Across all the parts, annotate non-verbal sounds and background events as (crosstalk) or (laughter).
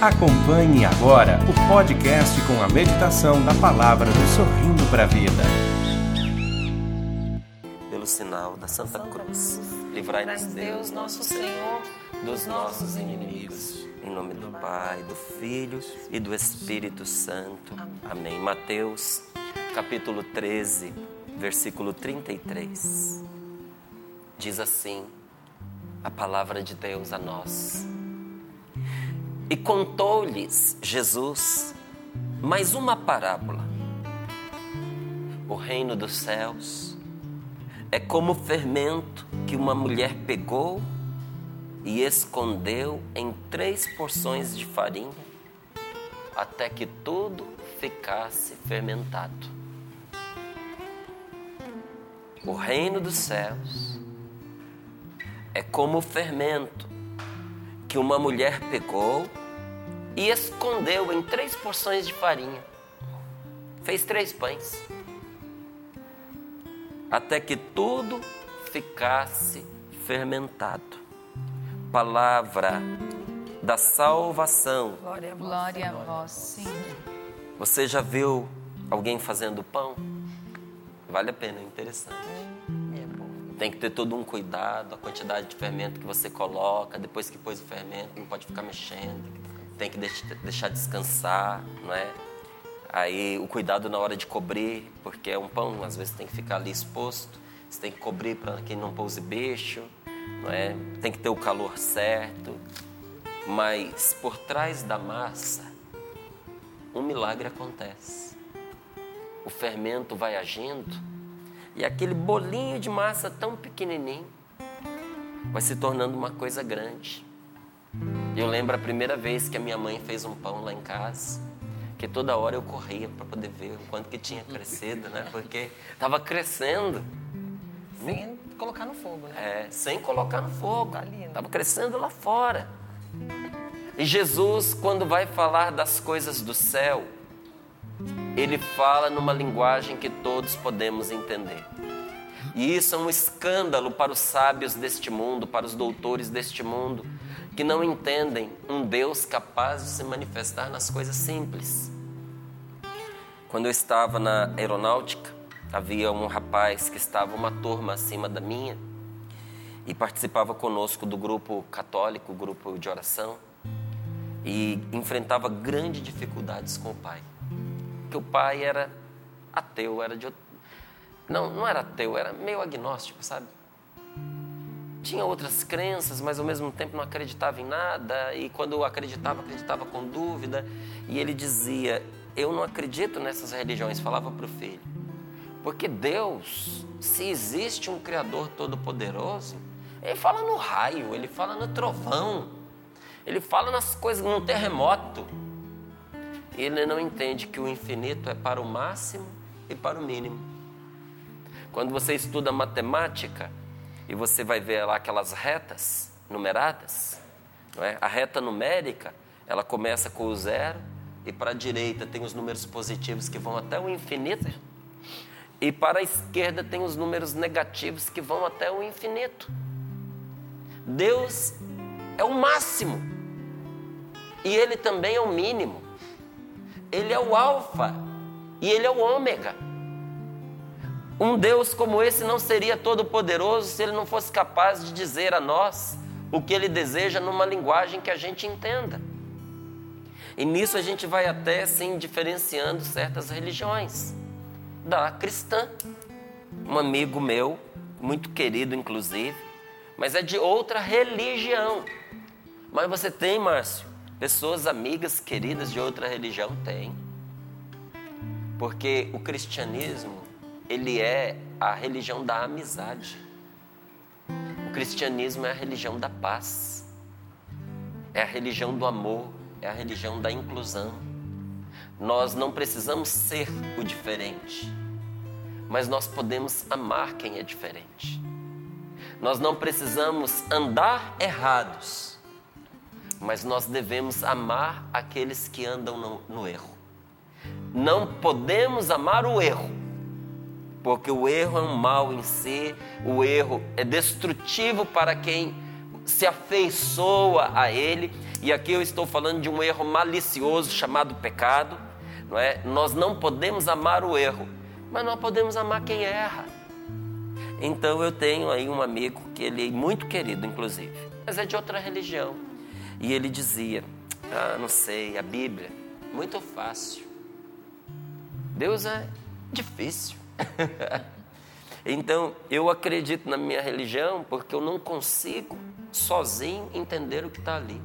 Acompanhe agora o podcast com a meditação da palavra do Sorrindo para a Vida. Pelo sinal da Santa, Cruz, livrai-nos Deus, nosso Senhor, dos nossos inimigos. Em nome do Pai, do Filho e do Espírito Santo. Amém. Mateus, capítulo 13, versículo 33. Diz assim a palavra de Deus a nós. E contou-lhes Jesus mais uma parábola. O reino dos céus é como o fermento que uma mulher pegou e escondeu em três porções de farinha, até que tudo ficasse fermentado. O reino dos céus é como o fermento que uma mulher pegou e escondeu em três porções de farinha. Fez três pães. Até que tudo ficasse fermentado. Palavra da salvação. Glória a vós, Glória a vós Senhor. Você já viu alguém fazendo pão? Vale a pena, é interessante. Tem que ter todo um cuidado, a quantidade de fermento que você coloca, depois que pôs o fermento, não pode ficar mexendo, tem que deixar descansar, não é? Aí o cuidado na hora de cobrir, porque é um pão, às vezes tem que ficar ali exposto, você tem que cobrir para que não pouse bicho, não é? Tem que ter o calor certo, mas por trás da massa, um milagre acontece. O fermento vai agindo e aquele bolinho de massa tão pequenininho vai se tornando uma coisa grande. Eu lembro a primeira vez que a minha mãe fez um pão lá em casa, que toda hora eu corria para poder ver o quanto que tinha crescido, né? Porque estava crescendo. Sem colocar no fogo, né? É, sem colocar no fogo. Estava tá crescendo lá fora. E Jesus, quando vai falar das coisas do céu, ele fala numa linguagem que todos podemos entender. E isso é um escândalo para os sábios deste mundo, para os doutores deste mundo, que não entendem um Deus capaz de se manifestar nas coisas simples. Quando eu estava na aeronáutica, havia um rapaz que estava uma turma acima da minha e participava conosco do grupo católico, grupo de oração, e enfrentava grandes dificuldades com o pai que o pai era ateu, era de não, não era ateu, era meio agnóstico, sabe? Tinha outras crenças, mas ao mesmo tempo não acreditava em nada, e quando acreditava, acreditava com dúvida, e ele dizia: Eu não acredito nessas religiões, falava para o filho, porque Deus, se existe um Criador todo-poderoso, ele fala no raio, ele fala no trovão, ele fala nas coisas, num terremoto. Ele não entende que o infinito é para o máximo e para o mínimo. Quando você estuda matemática e você vai ver lá aquelas retas numeradas, não é? a reta numérica ela começa com o zero e para a direita tem os números positivos que vão até o infinito e para a esquerda tem os números negativos que vão até o infinito. Deus é o máximo e Ele também é o mínimo. Ele é o Alfa e Ele é o Ômega. Um Deus como esse não seria todo-poderoso se Ele não fosse capaz de dizer a nós o que Ele deseja numa linguagem que a gente entenda. E nisso a gente vai até sim diferenciando certas religiões. Da cristã. Um amigo meu, muito querido inclusive, mas é de outra religião. Mas você tem, Márcio, Pessoas amigas, queridas de outra religião tem. Porque o cristianismo, ele é a religião da amizade. O cristianismo é a religião da paz. É a religião do amor, é a religião da inclusão. Nós não precisamos ser o diferente, mas nós podemos amar quem é diferente. Nós não precisamos andar errados, mas nós devemos amar aqueles que andam no, no erro. Não podemos amar o erro, porque o erro é um mal em si, o erro é destrutivo para quem se afeiçoa a ele, E aqui eu estou falando de um erro malicioso chamado pecado, não é? Nós não podemos amar o erro, mas nós podemos amar quem erra. Então eu tenho aí um amigo que ele é muito querido, inclusive, mas é de outra religião. E ele dizia: Ah, não sei, a Bíblia, muito fácil. Deus é difícil. (laughs) então eu acredito na minha religião porque eu não consigo sozinho entender o que está ali.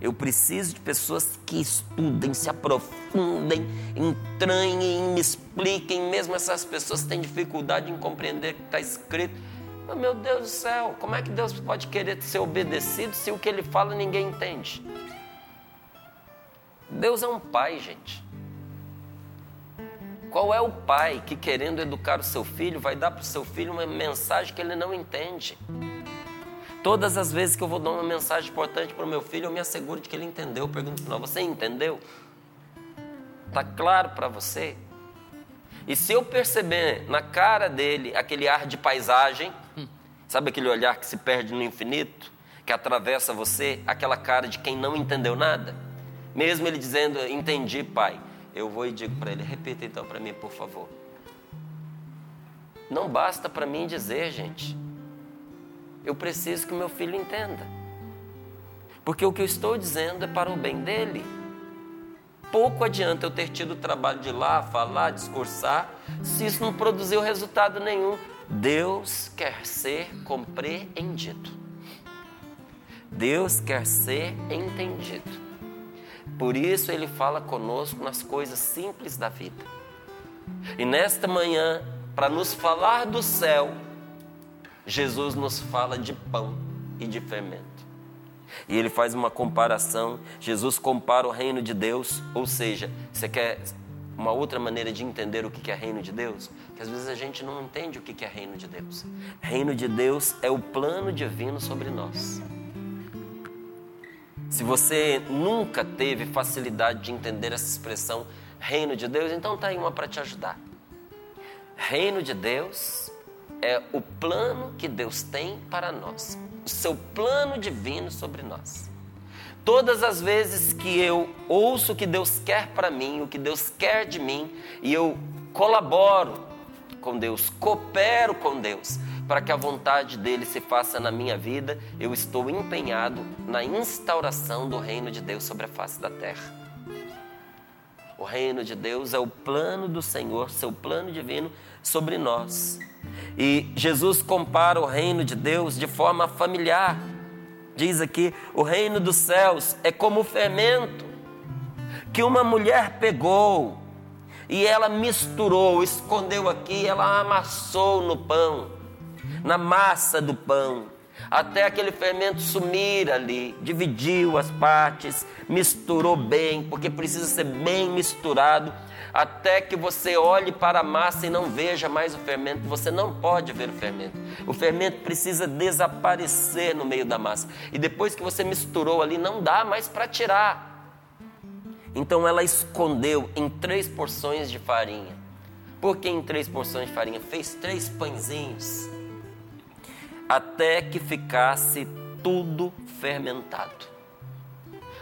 Eu preciso de pessoas que estudem, se aprofundem, entranhem, me expliquem. Mesmo essas pessoas têm dificuldade em compreender o que está escrito. Meu Deus do céu, como é que Deus pode querer ser obedecido se o que ele fala ninguém entende? Deus é um pai, gente. Qual é o pai que, querendo educar o seu filho, vai dar para o seu filho uma mensagem que ele não entende? Todas as vezes que eu vou dar uma mensagem importante para o meu filho, eu me asseguro de que ele entendeu. Eu pergunto para você entendeu? Está claro para você? E se eu perceber na cara dele aquele ar de paisagem, sabe aquele olhar que se perde no infinito, que atravessa você, aquela cara de quem não entendeu nada? Mesmo ele dizendo, entendi, pai, eu vou e digo para ele, repita então para mim, por favor. Não basta para mim dizer, gente. Eu preciso que meu filho entenda. Porque o que eu estou dizendo é para o bem dele. Pouco adianta eu ter tido o trabalho de ir lá, falar, discursar, se isso não produziu resultado nenhum. Deus quer ser compreendido. Deus quer ser entendido. Por isso ele fala conosco nas coisas simples da vida. E nesta manhã, para nos falar do céu, Jesus nos fala de pão e de fermento. E ele faz uma comparação. Jesus compara o reino de Deus, ou seja, você quer uma outra maneira de entender o que é reino de Deus? Que às vezes a gente não entende o que é reino de Deus. Reino de Deus é o plano divino sobre nós. Se você nunca teve facilidade de entender essa expressão reino de Deus, então tá aí uma para te ajudar. Reino de Deus é o plano que Deus tem para nós, o seu plano divino sobre nós. Todas as vezes que eu ouço o que Deus quer para mim, o que Deus quer de mim, e eu colaboro com Deus, coopero com Deus, para que a vontade dele se faça na minha vida, eu estou empenhado na instauração do reino de Deus sobre a face da terra. O reino de Deus é o plano do Senhor, seu plano divino sobre nós. E Jesus compara o reino de Deus de forma familiar. Diz aqui: o reino dos céus é como o fermento que uma mulher pegou e ela misturou, escondeu aqui, ela amassou no pão, na massa do pão, até aquele fermento sumir ali, dividiu as partes, misturou bem, porque precisa ser bem misturado até que você olhe para a massa e não veja mais o fermento. Você não pode ver o fermento. O fermento precisa desaparecer no meio da massa. E depois que você misturou ali, não dá mais para tirar. Então ela escondeu em três porções de farinha. Por que em três porções de farinha? Fez três pãezinhos. Até que ficasse tudo fermentado.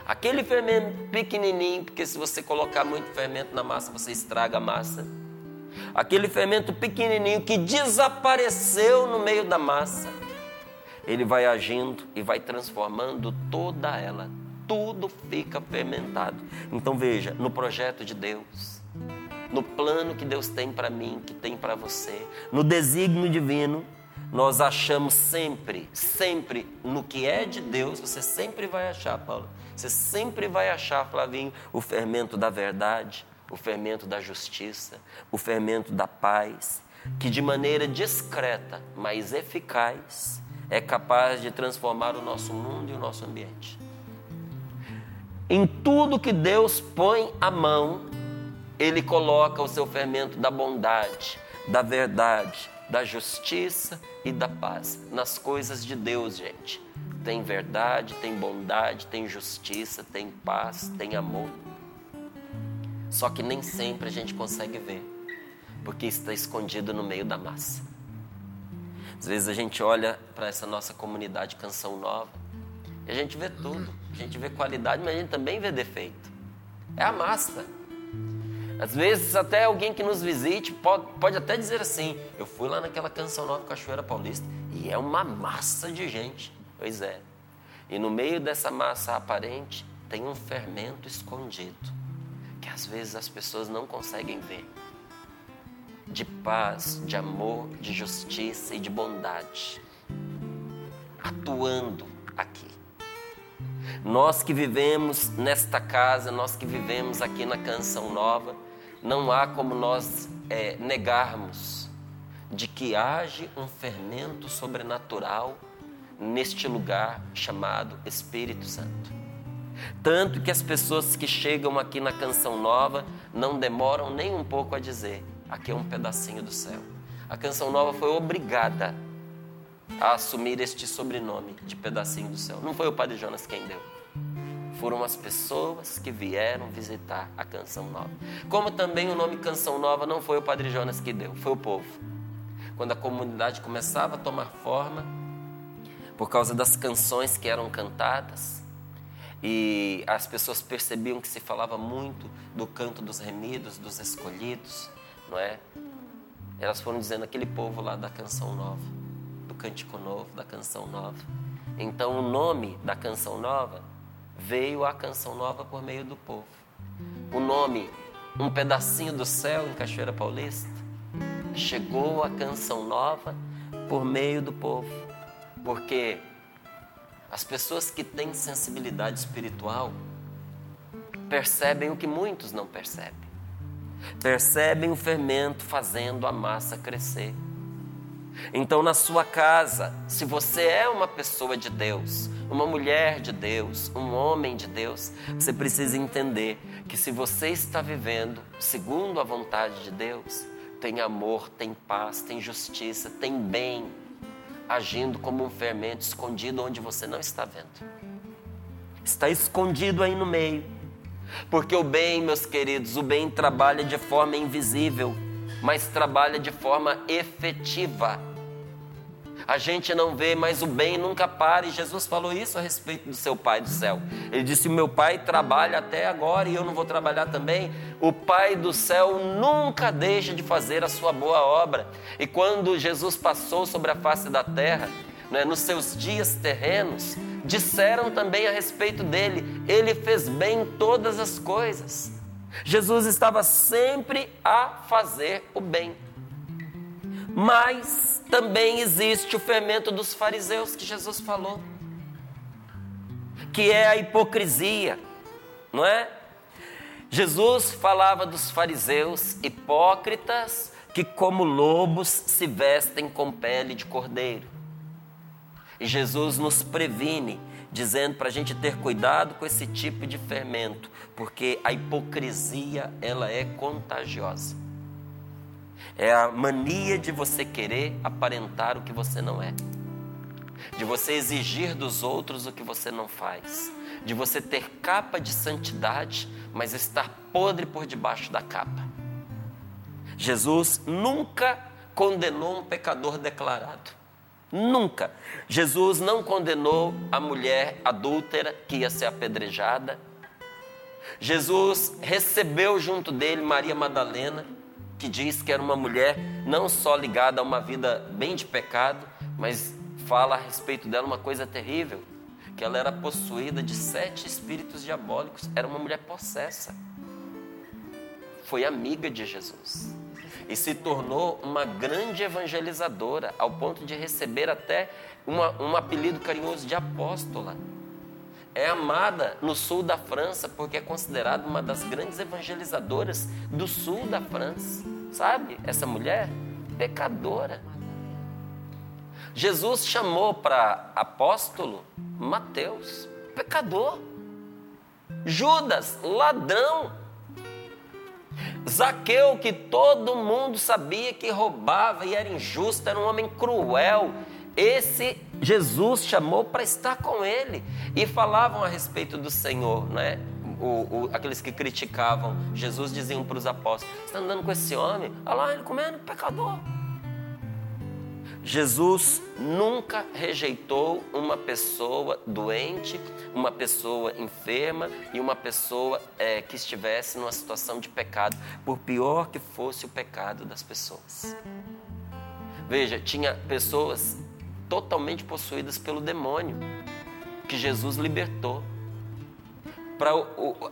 Aquele fermento pequenininho, porque se você colocar muito fermento na massa, você estraga a massa. Aquele fermento pequenininho que desapareceu no meio da massa, ele vai agindo e vai transformando toda ela. Tudo fica fermentado. Então veja, no projeto de Deus, no plano que Deus tem para mim, que tem para você, no desígnio divino, nós achamos sempre, sempre no que é de Deus, você sempre vai achar, Paulo. Você sempre vai achar, Flavinho, o fermento da verdade, o fermento da justiça, o fermento da paz, que de maneira discreta, mas eficaz, é capaz de transformar o nosso mundo e o nosso ambiente. Em tudo que Deus põe a mão, Ele coloca o seu fermento da bondade, da verdade, da justiça e da paz. Nas coisas de Deus, gente. Tem verdade, tem bondade, tem justiça, tem paz, tem amor. Só que nem sempre a gente consegue ver, porque está escondido no meio da massa. Às vezes a gente olha para essa nossa comunidade Canção Nova E a gente vê tudo. A gente vê qualidade, mas a gente também vê defeito. É a massa. Às vezes, até alguém que nos visite pode, pode até dizer assim: Eu fui lá naquela canção nova Cachoeira Paulista e é uma massa de gente. Pois é. E no meio dessa massa aparente tem um fermento escondido que às vezes as pessoas não conseguem ver. De paz, de amor, de justiça e de bondade. Atuando aqui. Nós que vivemos nesta casa, nós que vivemos aqui na Canção Nova, não há como nós é, negarmos de que age um fermento sobrenatural neste lugar chamado Espírito Santo. Tanto que as pessoas que chegam aqui na Canção Nova não demoram nem um pouco a dizer: aqui é um pedacinho do céu. A Canção Nova foi obrigada a assumir este sobrenome de pedacinho do céu. Não foi o Padre Jonas quem deu. Foram as pessoas que vieram visitar a Canção Nova. Como também o nome Canção Nova não foi o Padre Jonas que deu, foi o povo. Quando a comunidade começava a tomar forma, por causa das canções que eram cantadas, e as pessoas percebiam que se falava muito do canto dos remidos, dos escolhidos, não é? Elas foram dizendo aquele povo lá da canção nova, do cântico novo, da canção nova. Então o nome da canção nova veio a canção nova por meio do povo. O nome Um pedacinho do céu em Cachoeira Paulista chegou a canção nova por meio do povo. Porque as pessoas que têm sensibilidade espiritual percebem o que muitos não percebem. Percebem o fermento fazendo a massa crescer. Então, na sua casa, se você é uma pessoa de Deus, uma mulher de Deus, um homem de Deus, você precisa entender que se você está vivendo segundo a vontade de Deus, tem amor, tem paz, tem justiça, tem bem, agindo como um fermento escondido onde você não está vendo. Está escondido aí no meio. Porque o bem, meus queridos, o bem trabalha de forma invisível, mas trabalha de forma efetiva. A gente não vê, mas o bem nunca para. E Jesus falou isso a respeito do seu Pai do céu. Ele disse: meu Pai trabalha até agora e eu não vou trabalhar também. O Pai do céu nunca deixa de fazer a sua boa obra. E quando Jesus passou sobre a face da terra, né, nos seus dias terrenos, disseram também a respeito dele: Ele fez bem todas as coisas. Jesus estava sempre a fazer o bem. Mas também existe o fermento dos fariseus que Jesus falou, que é a hipocrisia, não é? Jesus falava dos fariseus hipócritas que, como lobos, se vestem com pele de cordeiro. E Jesus nos previne, dizendo para a gente ter cuidado com esse tipo de fermento, porque a hipocrisia ela é contagiosa. É a mania de você querer aparentar o que você não é. De você exigir dos outros o que você não faz. De você ter capa de santidade, mas estar podre por debaixo da capa. Jesus nunca condenou um pecador declarado. Nunca. Jesus não condenou a mulher adúltera que ia ser apedrejada. Jesus recebeu junto dele Maria Madalena que diz que era uma mulher não só ligada a uma vida bem de pecado, mas fala a respeito dela uma coisa terrível, que ela era possuída de sete espíritos diabólicos, era uma mulher possessa. Foi amiga de Jesus e se tornou uma grande evangelizadora, ao ponto de receber até uma, um apelido carinhoso de apóstola. É amada no sul da França porque é considerada uma das grandes evangelizadoras do sul da França. Sabe, essa mulher pecadora. Jesus chamou para apóstolo Mateus, pecador. Judas, ladrão. Zaqueu, que todo mundo sabia que roubava e era injusto, era um homem cruel. Esse Jesus chamou para estar com ele e falavam a respeito do Senhor, né? O, o, aqueles que criticavam Jesus diziam para os apóstolos: está andando com esse homem? Olha lá, ele comendo pecador. Jesus nunca rejeitou uma pessoa doente, uma pessoa enferma e uma pessoa é, que estivesse numa situação de pecado, por pior que fosse o pecado das pessoas. Veja, tinha pessoas totalmente possuídas pelo demônio, que Jesus libertou. Para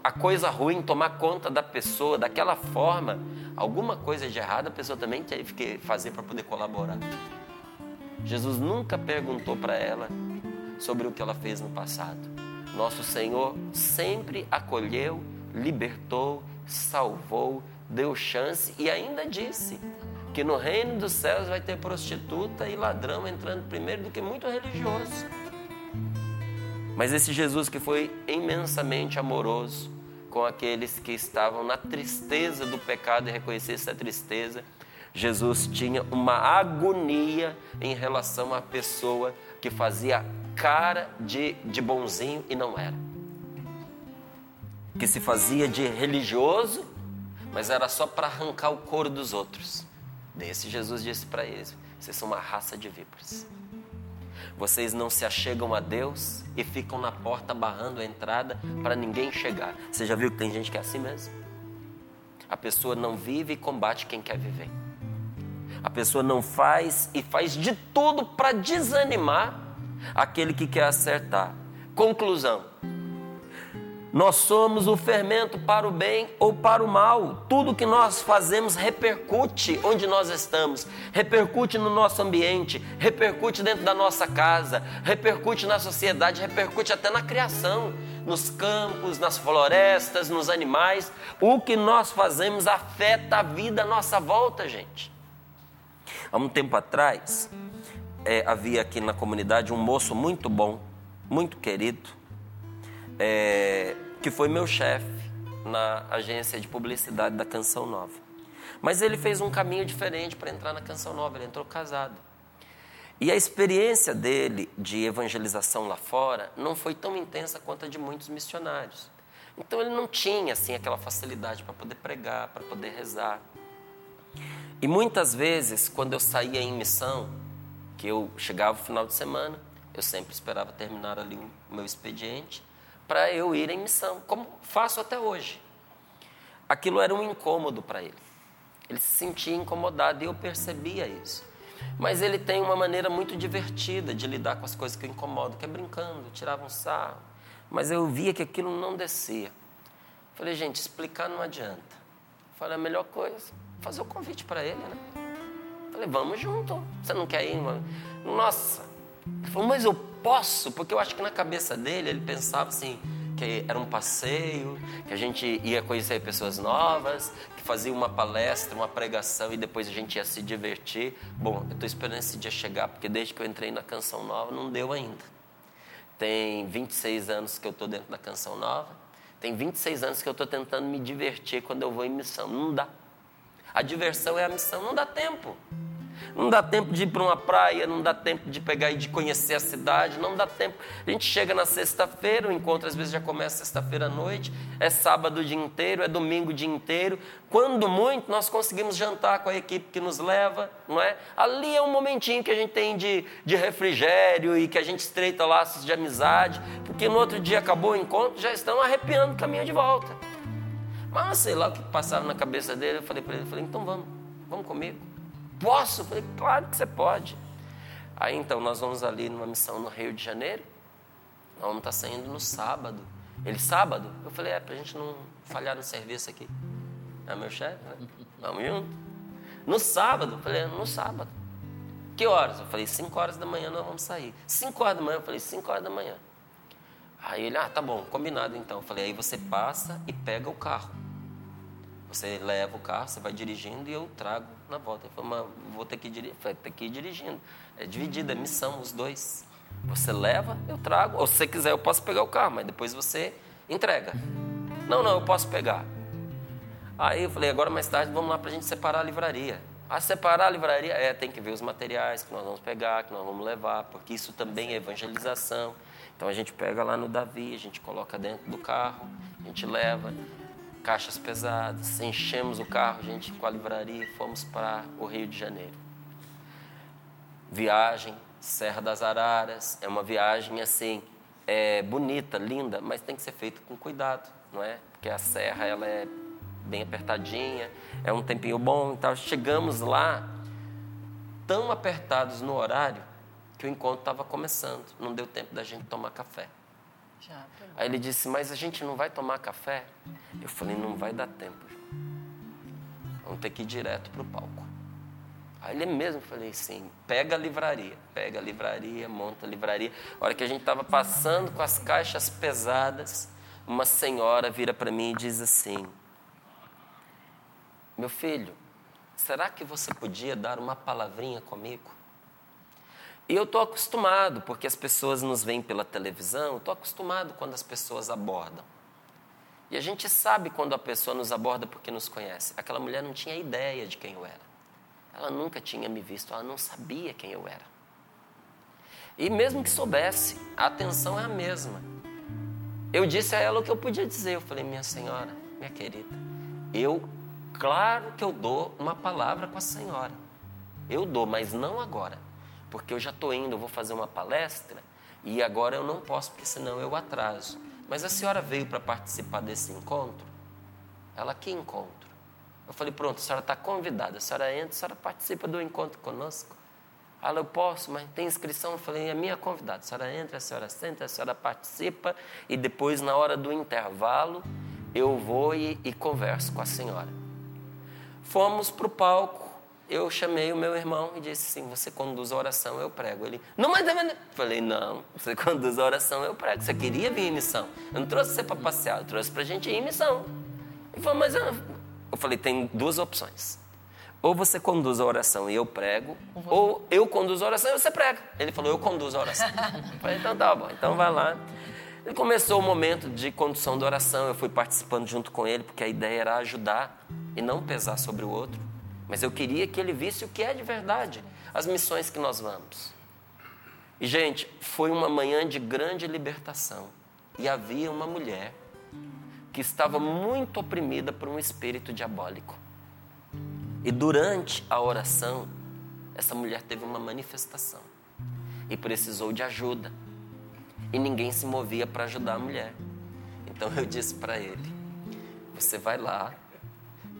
a coisa ruim tomar conta da pessoa daquela forma, alguma coisa de errado a pessoa também teve que fazer para poder colaborar. Jesus nunca perguntou para ela sobre o que ela fez no passado. Nosso Senhor sempre acolheu, libertou, salvou, deu chance e ainda disse: que no reino dos céus vai ter prostituta e ladrão entrando primeiro do que muito religioso. Mas esse Jesus que foi imensamente amoroso com aqueles que estavam na tristeza do pecado e reconhecer essa tristeza, Jesus tinha uma agonia em relação à pessoa que fazia cara de, de bonzinho e não era. Que se fazia de religioso, mas era só para arrancar o couro dos outros. Desse Jesus disse para eles: vocês são uma raça de víboras. Vocês não se achegam a Deus e ficam na porta barrando a entrada para ninguém chegar. Você já viu que tem gente que é assim mesmo? A pessoa não vive e combate quem quer viver. A pessoa não faz e faz de tudo para desanimar aquele que quer acertar. Conclusão: nós somos o fermento para o bem ou para o mal. Tudo que nós fazemos repercute onde nós estamos, repercute no nosso ambiente, repercute dentro da nossa casa, repercute na sociedade, repercute até na criação, nos campos, nas florestas, nos animais. O que nós fazemos afeta a vida à nossa volta, gente. Há um tempo atrás, é, havia aqui na comunidade um moço muito bom, muito querido. É, que foi meu chefe na agência de publicidade da Canção Nova. Mas ele fez um caminho diferente para entrar na Canção Nova, ele entrou casado. E a experiência dele de evangelização lá fora não foi tão intensa quanto a de muitos missionários. Então ele não tinha assim aquela facilidade para poder pregar, para poder rezar. E muitas vezes, quando eu saía em missão, que eu chegava no final de semana, eu sempre esperava terminar ali o meu expediente para eu ir em missão, como faço até hoje. Aquilo era um incômodo para ele. Ele se sentia incomodado e eu percebia isso. Mas ele tem uma maneira muito divertida de lidar com as coisas que o incomodam, que é brincando, tirava um sarro. Mas eu via que aquilo não descia. Falei, gente, explicar não adianta. Falei, a melhor coisa, fazer o convite para ele, né? Falei, vamos junto. Você não quer ir? Nossa. Ele falou, mas eu posso, porque eu acho que na cabeça dele ele pensava assim, que era um passeio, que a gente ia conhecer pessoas novas, que fazia uma palestra, uma pregação e depois a gente ia se divertir. Bom, eu estou esperando esse dia chegar, porque desde que eu entrei na Canção Nova não deu ainda. Tem 26 anos que eu estou dentro da Canção Nova, tem 26 anos que eu estou tentando me divertir quando eu vou em missão. Não dá. A diversão é a missão, não dá tempo. Não dá tempo de ir para uma praia, não dá tempo de pegar e de conhecer a cidade, não dá tempo. A gente chega na sexta-feira, o encontro às vezes já começa sexta-feira à noite, é sábado o dia inteiro, é domingo o dia inteiro. Quando muito, nós conseguimos jantar com a equipe que nos leva, não é? Ali é um momentinho que a gente tem de, de refrigério e que a gente estreita laços de amizade, porque no outro dia acabou o encontro, já estão arrepiando o caminho de volta. Mas sei lá o que passava na cabeça dele, eu falei para ele, falei, então vamos, vamos comigo. Posso? Eu falei, claro que você pode. Aí então nós vamos ali numa missão no Rio de Janeiro. Nós vamos estar saindo no sábado. Ele, sábado? Eu falei, é, pra gente não falhar no serviço aqui. É meu chefe, né? Vamos junto. No sábado? Eu falei, é, no sábado. Que horas? Eu falei, 5 horas da manhã nós vamos sair. 5 horas da manhã? Eu falei, 5 horas da manhã. Aí ele, ah, tá bom, combinado então. Eu falei, aí você passa e pega o carro. Você leva o carro, você vai dirigindo e eu trago na volta. Ele falou, mas vou ter que, ter que ir dirigindo. É dividida, é missão, os dois. Você leva, eu trago. Ou se você quiser, eu posso pegar o carro, mas depois você entrega. Não, não, eu posso pegar. Aí eu falei, agora mais tarde vamos lá para a gente separar a livraria. A separar a livraria, é, tem que ver os materiais que nós vamos pegar, que nós vamos levar, porque isso também é evangelização. Então a gente pega lá no Davi, a gente coloca dentro do carro, a gente leva caixas pesadas, enchemos o carro, gente com a livraria fomos para o Rio de Janeiro. viagem, Serra das Araras, é uma viagem assim, é bonita, linda, mas tem que ser feito com cuidado, não é? Porque a serra ela é bem apertadinha, é um tempinho bom, então chegamos lá tão apertados no horário que o encontro estava começando, não deu tempo da gente tomar café. Já, tá Aí ele disse, mas a gente não vai tomar café? Eu falei, não vai dar tempo, João. Vamos ter que ir direto para o palco. Aí ele mesmo, falei assim, pega a livraria, pega a livraria, monta a livraria. A hora que a gente estava passando com as caixas pesadas, uma senhora vira para mim e diz assim, meu filho, será que você podia dar uma palavrinha comigo? E eu estou acostumado, porque as pessoas nos veem pela televisão, estou acostumado quando as pessoas abordam. E a gente sabe quando a pessoa nos aborda porque nos conhece. Aquela mulher não tinha ideia de quem eu era. Ela nunca tinha me visto, ela não sabia quem eu era. E mesmo que soubesse, a atenção é a mesma. Eu disse a ela o que eu podia dizer. Eu falei, minha senhora, minha querida, eu, claro que eu dou uma palavra com a senhora. Eu dou, mas não agora. Porque eu já estou indo, eu vou fazer uma palestra e agora eu não posso, porque senão eu atraso. Mas a senhora veio para participar desse encontro? Ela, que encontro? Eu falei, pronto, a senhora está convidada, a senhora entra, a senhora participa do encontro conosco. Ela, eu posso, mas tem inscrição? Eu falei, é minha convidada. A senhora entra, a senhora senta, a senhora participa e depois, na hora do intervalo, eu vou e, e converso com a senhora. Fomos para o palco, eu chamei o meu irmão e disse assim, você conduz a oração, eu prego. Ele, não, mas... Eu falei, não, você (laughs) conduz a oração, eu prego. Você queria vir em missão. Eu não trouxe você para passear, eu trouxe para a gente ir em missão. Ele falou, mas... Eu, eu falei, tem duas opções. Ou você conduz a oração e eu prego, ou eu conduzo a oração e você prega. Ele falou, eu conduzo a oração. (laughs) Eu falei, então tá bom, então vai lá. Ele começou o momento de condução da oração, eu fui participando junto com ele, porque a ideia era ajudar e não pesar sobre o outro. Mas eu queria que ele visse o que é de verdade, as missões que nós vamos. E, gente, foi uma manhã de grande libertação. E havia uma mulher que estava muito oprimida por um espírito diabólico. E durante a oração, essa mulher teve uma manifestação e precisou de ajuda. E ninguém se movia para ajudar a mulher. Então eu disse para ele: Você vai lá,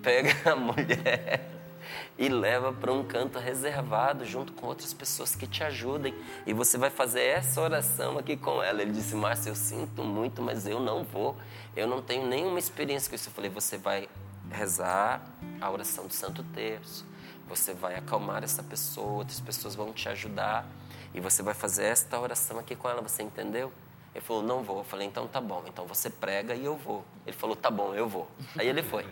pega a mulher e leva para um canto reservado junto com outras pessoas que te ajudem. E você vai fazer essa oração aqui com ela. Ele disse: Márcia, eu sinto muito, mas eu não vou. Eu não tenho nenhuma experiência com isso. Eu falei: Você vai rezar a oração do Santo Terço. Você vai acalmar essa pessoa, outras pessoas vão te ajudar. E você vai fazer esta oração aqui com ela, você entendeu? Ele falou, não vou. Eu falei, então tá bom. Então você prega e eu vou. Ele falou, tá bom, eu vou. Aí ele foi.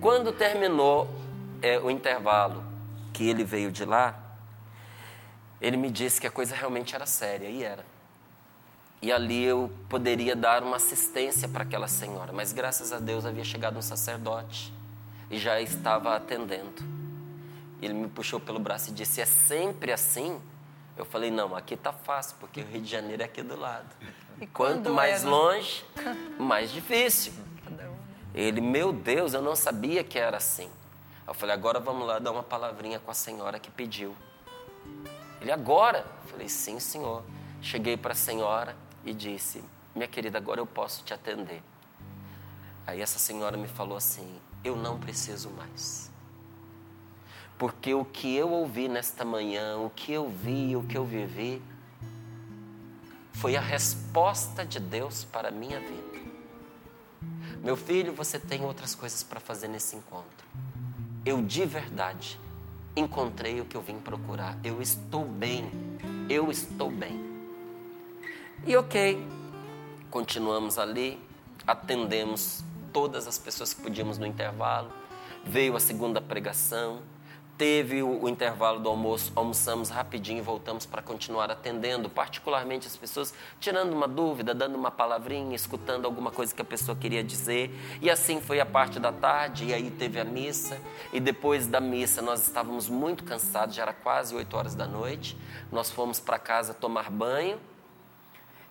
Quando terminou é, o intervalo que ele veio de lá, ele me disse que a coisa realmente era séria, e era. E ali eu poderia dar uma assistência para aquela senhora, mas graças a Deus havia chegado um sacerdote e já estava atendendo. Ele me puxou pelo braço e disse: É sempre assim? Eu falei: Não, aqui tá fácil, porque o Rio de Janeiro é aqui do lado. E Quanto mais era? longe, mais difícil. Ele, meu Deus, eu não sabia que era assim. Eu falei, agora vamos lá dar uma palavrinha com a senhora que pediu. Ele, agora? Eu falei, sim, senhor. Cheguei para a senhora e disse, minha querida, agora eu posso te atender. Aí essa senhora me falou assim, eu não preciso mais. Porque o que eu ouvi nesta manhã, o que eu vi, o que eu vivi, foi a resposta de Deus para a minha vida. Meu filho, você tem outras coisas para fazer nesse encontro. Eu de verdade encontrei o que eu vim procurar. Eu estou bem. Eu estou bem. E ok, continuamos ali, atendemos todas as pessoas que podíamos no intervalo. Veio a segunda pregação, teve o, o intervalo do almoço, almoçamos rapidinho e voltamos para continuar atendendo, particularmente as pessoas, tirando uma dúvida, dando uma palavrinha, escutando alguma coisa que a pessoa queria dizer. E assim foi a parte da tarde, e aí teve a missa. E depois da missa nós estávamos muito cansados, já era quase 8 horas da noite. Nós fomos para casa tomar banho.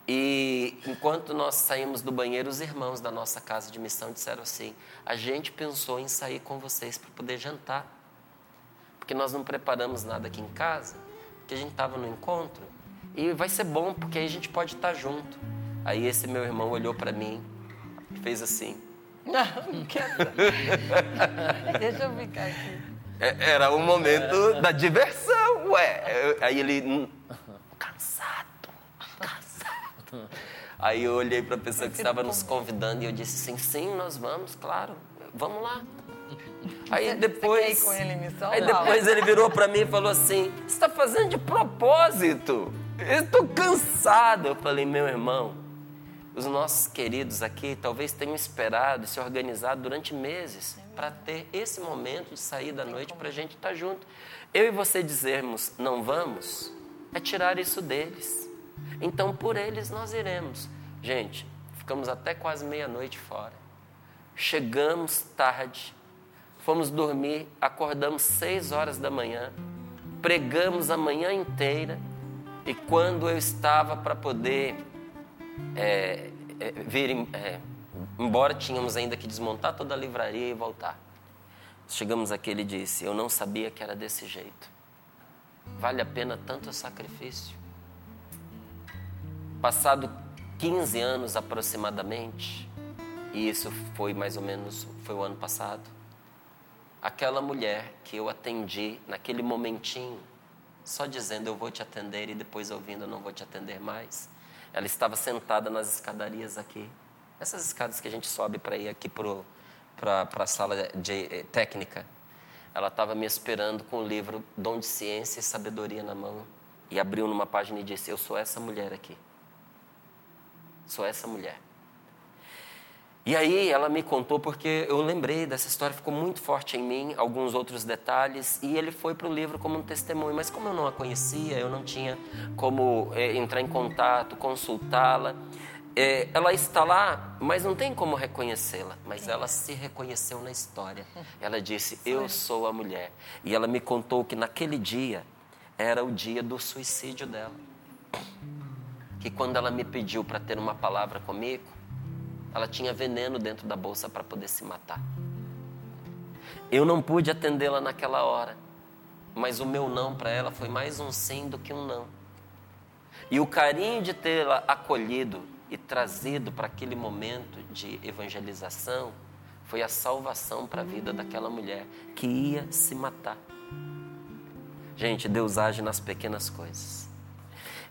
E enquanto nós saímos do banheiro, os irmãos da nossa casa de missão disseram assim: a gente pensou em sair com vocês para poder jantar porque nós não preparamos nada aqui em casa, que a gente estava no encontro e vai ser bom, porque aí a gente pode estar junto. Aí esse meu irmão olhou para mim e fez assim. (laughs) Não, quero. (laughs) Deixa eu ficar aqui. É, Era o momento da diversão, ué. Aí ele. hum, Cansado, cansado. Aí eu olhei para a pessoa que estava nos convidando e eu disse assim: sim, nós vamos, claro, vamos lá. Aí depois. Aí depois ele virou para mim e falou assim: você está fazendo de propósito? Eu estou cansado. Eu falei: meu irmão, os nossos queridos aqui talvez tenham esperado e se organizado durante meses para ter esse momento de sair da noite para a gente estar junto. Eu e você dizermos não vamos é tirar isso deles. Então por eles nós iremos. Gente, ficamos até quase meia-noite fora. Chegamos tarde, fomos dormir, acordamos seis horas da manhã, pregamos a manhã inteira e quando eu estava para poder é, é, vir é, embora, tínhamos ainda que desmontar toda a livraria e voltar. Chegamos aqui, ele disse: Eu não sabia que era desse jeito. Vale a pena tanto sacrifício? Passado 15 anos aproximadamente, e isso foi mais ou menos foi o ano passado, aquela mulher que eu atendi naquele momentinho, só dizendo eu vou te atender e depois ouvindo eu não vou te atender mais. Ela estava sentada nas escadarias aqui, essas escadas que a gente sobe para ir aqui para a sala de, eh, técnica. Ela estava me esperando com o livro Dom de Ciência e Sabedoria na mão e abriu numa página e disse: Eu sou essa mulher aqui. Sou essa mulher. E aí ela me contou porque eu lembrei dessa história, ficou muito forte em mim, alguns outros detalhes, e ele foi para o livro como um testemunho. Mas como eu não a conhecia, eu não tinha como eh, entrar em contato, consultá-la. Eh, ela está lá, mas não tem como reconhecê-la. Mas ela se reconheceu na história. (laughs) Ela disse: Eu sou a mulher. E ela me contou que naquele dia era o dia do suicídio dela. Que quando ela me pediu para ter uma palavra comigo, ela tinha veneno dentro da bolsa para poder se matar. Eu não pude atendê-la naquela hora, mas o meu não para ela foi mais um sim do que um não. E o carinho de tê-la acolhido e trazido para aquele momento de evangelização foi a salvação para a vida daquela mulher que ia se matar. Gente, Deus age nas pequenas coisas.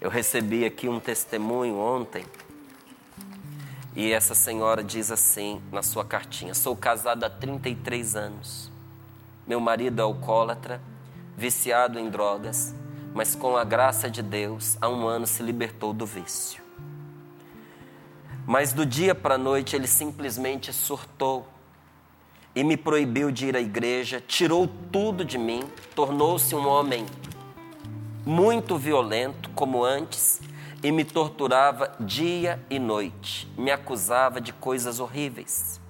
Eu recebi aqui um testemunho ontem e essa senhora diz assim na sua cartinha: Sou casada há 33 anos. Meu marido é alcoólatra, viciado em drogas, mas com a graça de Deus, há um ano se libertou do vício. Mas do dia para a noite ele simplesmente surtou e me proibiu de ir à igreja, tirou tudo de mim, tornou-se um homem muito violento como antes e me torturava dia e noite, me acusava de coisas horríveis.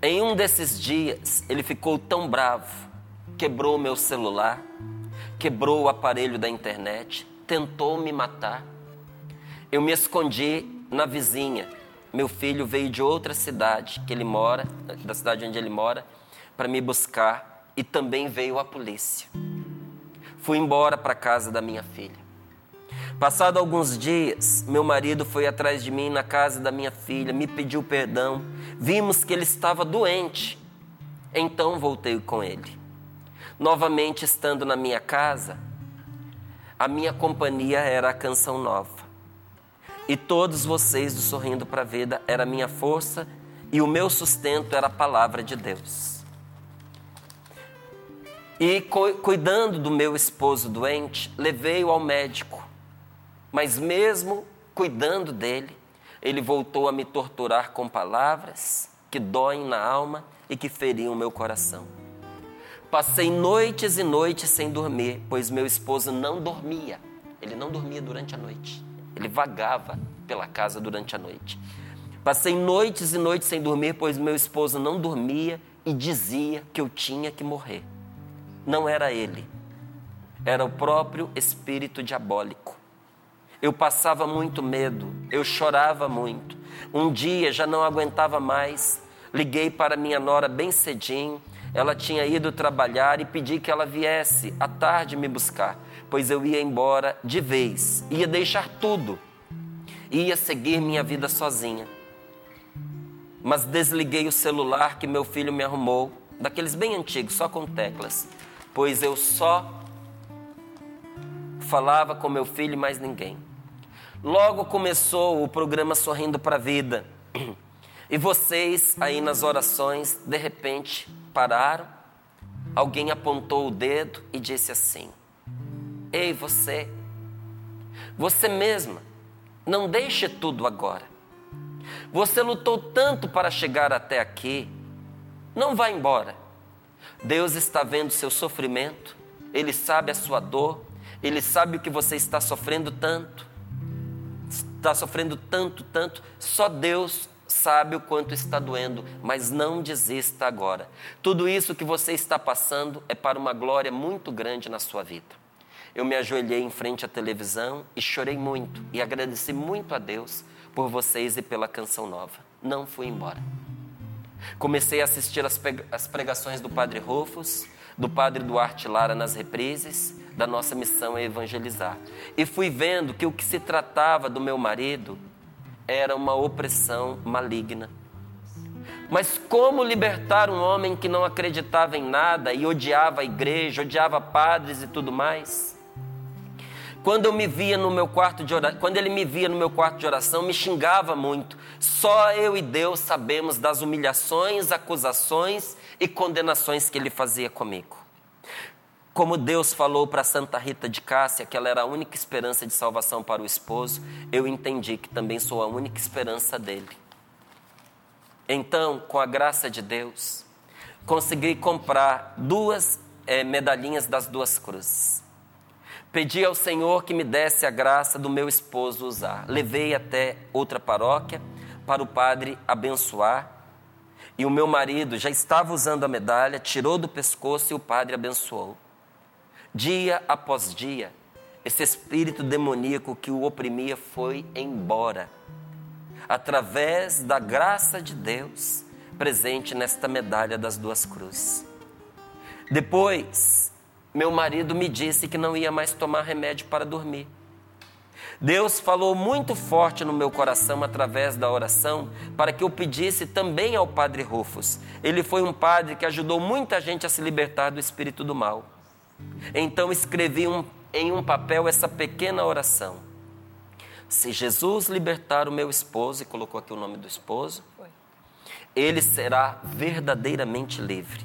Em um desses dias, ele ficou tão bravo, quebrou meu celular, quebrou o aparelho da internet, tentou me matar. Eu me escondi na vizinha. Meu filho veio de outra cidade que ele mora, da cidade onde ele mora, para me buscar e também veio a polícia. Fui embora para casa da minha filha. Passado alguns dias, meu marido foi atrás de mim na casa da minha filha, me pediu perdão. Vimos que ele estava doente. Então voltei com ele. Novamente estando na minha casa, a minha companhia era a canção nova. E todos vocês do Sorrindo para a Vida era a minha força e o meu sustento era a palavra de Deus. E cu- cuidando do meu esposo doente, levei-o ao médico. Mas mesmo cuidando dele, ele voltou a me torturar com palavras que doem na alma e que feriam meu coração. Passei noites e noites sem dormir, pois meu esposo não dormia. Ele não dormia durante a noite. Ele vagava pela casa durante a noite. Passei noites e noites sem dormir, pois meu esposo não dormia e dizia que eu tinha que morrer. Não era ele, era o próprio espírito diabólico. Eu passava muito medo, eu chorava muito. Um dia já não aguentava mais, liguei para minha nora bem cedinho Ela tinha ido trabalhar e pedi que ela viesse à tarde me buscar, pois eu ia embora de vez, ia deixar tudo, ia seguir minha vida sozinha. Mas desliguei o celular que meu filho me arrumou, daqueles bem antigos, só com teclas, pois eu só falava com meu filho e mais ninguém. Logo começou o programa Sorrindo para a Vida. E vocês aí nas orações, de repente, pararam. Alguém apontou o dedo e disse assim: Ei, você, você mesma, não deixe tudo agora. Você lutou tanto para chegar até aqui. Não vá embora. Deus está vendo seu sofrimento, Ele sabe a sua dor, Ele sabe o que você está sofrendo tanto. Está sofrendo tanto, tanto. Só Deus sabe o quanto está doendo, mas não desista agora. Tudo isso que você está passando é para uma glória muito grande na sua vida. Eu me ajoelhei em frente à televisão e chorei muito e agradeci muito a Deus por vocês e pela canção nova. Não fui embora. Comecei a assistir as pregações do Padre Rufus, do Padre Duarte Lara nas reprises, da nossa missão é evangelizar. E fui vendo que o que se tratava do meu marido era uma opressão maligna. Mas como libertar um homem que não acreditava em nada e odiava a igreja, odiava padres e tudo mais? Quando eu me via no meu quarto de oração, quando ele me via no meu quarto de oração, me xingava muito. Só eu e Deus sabemos das humilhações, acusações e condenações que ele fazia comigo. Como Deus falou para Santa Rita de Cássia que ela era a única esperança de salvação para o esposo, eu entendi que também sou a única esperança dele. Então, com a graça de Deus, consegui comprar duas é, medalhinhas das duas cruzes. Pedi ao Senhor que me desse a graça do meu esposo usar. Levei até outra paróquia para o padre abençoar. E o meu marido já estava usando a medalha, tirou do pescoço e o padre abençoou. Dia após dia, esse espírito demoníaco que o oprimia foi embora, através da graça de Deus presente nesta medalha das duas cruzes. Depois, meu marido me disse que não ia mais tomar remédio para dormir. Deus falou muito forte no meu coração através da oração para que eu pedisse também ao Padre Rufus. Ele foi um padre que ajudou muita gente a se libertar do espírito do mal. Então escrevi um, em um papel essa pequena oração. Se Jesus libertar o meu esposo, e colocou aqui o nome do esposo, ele será verdadeiramente livre.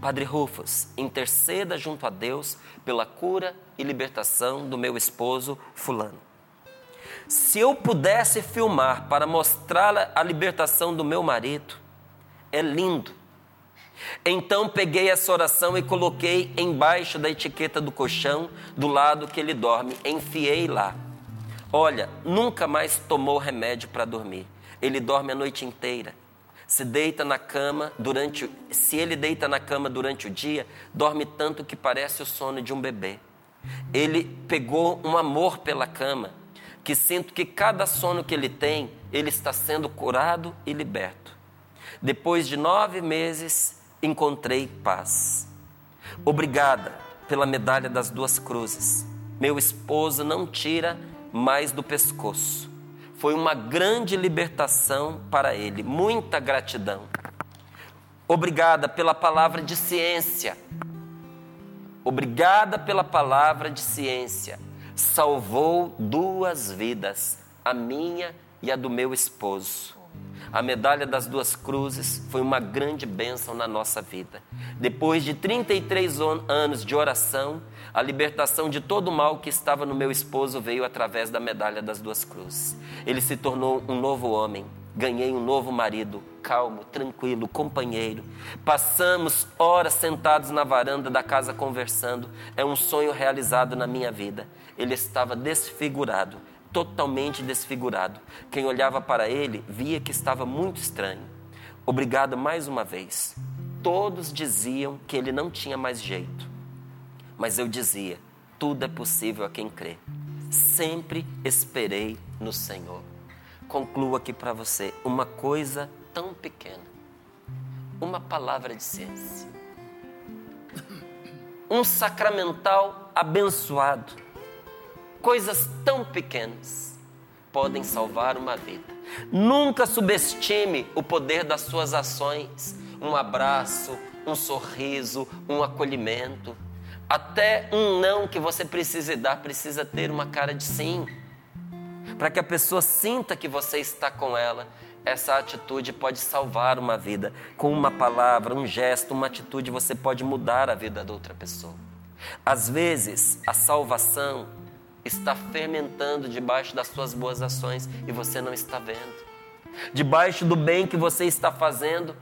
Padre Rufus, interceda junto a Deus pela cura e libertação do meu esposo Fulano. Se eu pudesse filmar para mostrar a libertação do meu marido, é lindo então peguei essa oração e coloquei embaixo da etiqueta do colchão, do lado que ele dorme, enfiei lá. Olha, nunca mais tomou remédio para dormir. Ele dorme a noite inteira. Se deita na cama durante, se ele deita na cama durante o dia, dorme tanto que parece o sono de um bebê. Ele pegou um amor pela cama, que sinto que cada sono que ele tem, ele está sendo curado e liberto. Depois de nove meses, encontrei paz. Obrigada pela medalha das duas cruzes. Meu esposo não tira mais do pescoço. Foi uma grande libertação para ele. Muita gratidão. Obrigada pela palavra de ciência. Obrigada pela palavra de ciência. Salvou duas vidas, a minha e a do meu esposo. A medalha das duas cruzes foi uma grande bênção na nossa vida. Depois de 33 anos de oração, a libertação de todo o mal que estava no meu esposo veio através da medalha das duas cruzes. Ele se tornou um novo homem. Ganhei um novo marido, calmo, tranquilo, companheiro. Passamos horas sentados na varanda da casa conversando. É um sonho realizado na minha vida. Ele estava desfigurado totalmente desfigurado. Quem olhava para ele via que estava muito estranho. Obrigado mais uma vez. Todos diziam que ele não tinha mais jeito. Mas eu dizia: tudo é possível a quem crê. Sempre esperei no Senhor. Concluo aqui para você uma coisa tão pequena. Uma palavra de ciência. um sacramental abençoado. Coisas tão pequenas podem salvar uma vida. Nunca subestime o poder das suas ações. Um abraço, um sorriso, um acolhimento. Até um não que você precise dar precisa ter uma cara de sim. Para que a pessoa sinta que você está com ela. Essa atitude pode salvar uma vida. Com uma palavra, um gesto, uma atitude, você pode mudar a vida da outra pessoa. Às vezes, a salvação está fermentando debaixo das suas boas ações e você não está vendo. Debaixo do bem que você está fazendo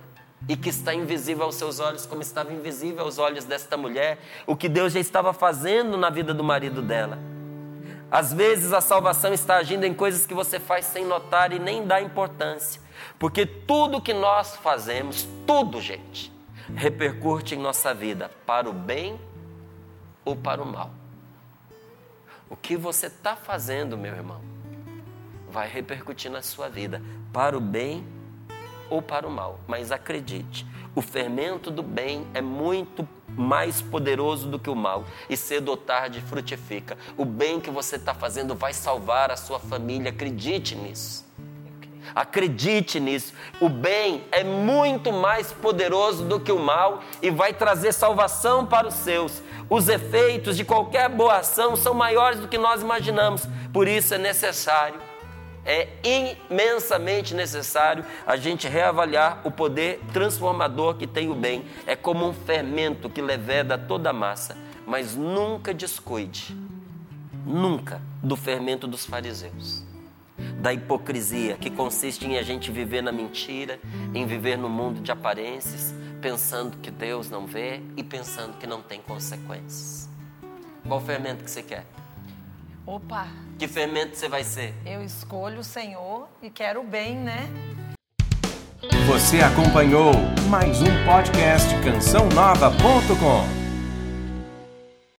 e que está invisível aos seus olhos, como estava invisível aos olhos desta mulher, o que Deus já estava fazendo na vida do marido dela. Às vezes a salvação está agindo em coisas que você faz sem notar e nem dá importância, porque tudo que nós fazemos, tudo, gente, repercute em nossa vida para o bem ou para o mal. O que você está fazendo, meu irmão, vai repercutir na sua vida, para o bem ou para o mal. Mas acredite, o fermento do bem é muito mais poderoso do que o mal, e cedo ou tarde frutifica. O bem que você está fazendo vai salvar a sua família, acredite nisso. Acredite nisso. O bem é muito mais poderoso do que o mal e vai trazer salvação para os seus. Os efeitos de qualquer boa ação são maiores do que nós imaginamos. Por isso é necessário é imensamente necessário a gente reavaliar o poder transformador que tem o bem. É como um fermento que leveda toda a massa, mas nunca descuide, nunca, do fermento dos fariseus. Da hipocrisia, que consiste em a gente viver na mentira, em viver no mundo de aparências, pensando que Deus não vê e pensando que não tem consequências. Qual fermento que você quer? Opa! Que fermento você vai ser? Eu escolho o Senhor e quero o bem, né? Você acompanhou mais um podcast cançãonova.com.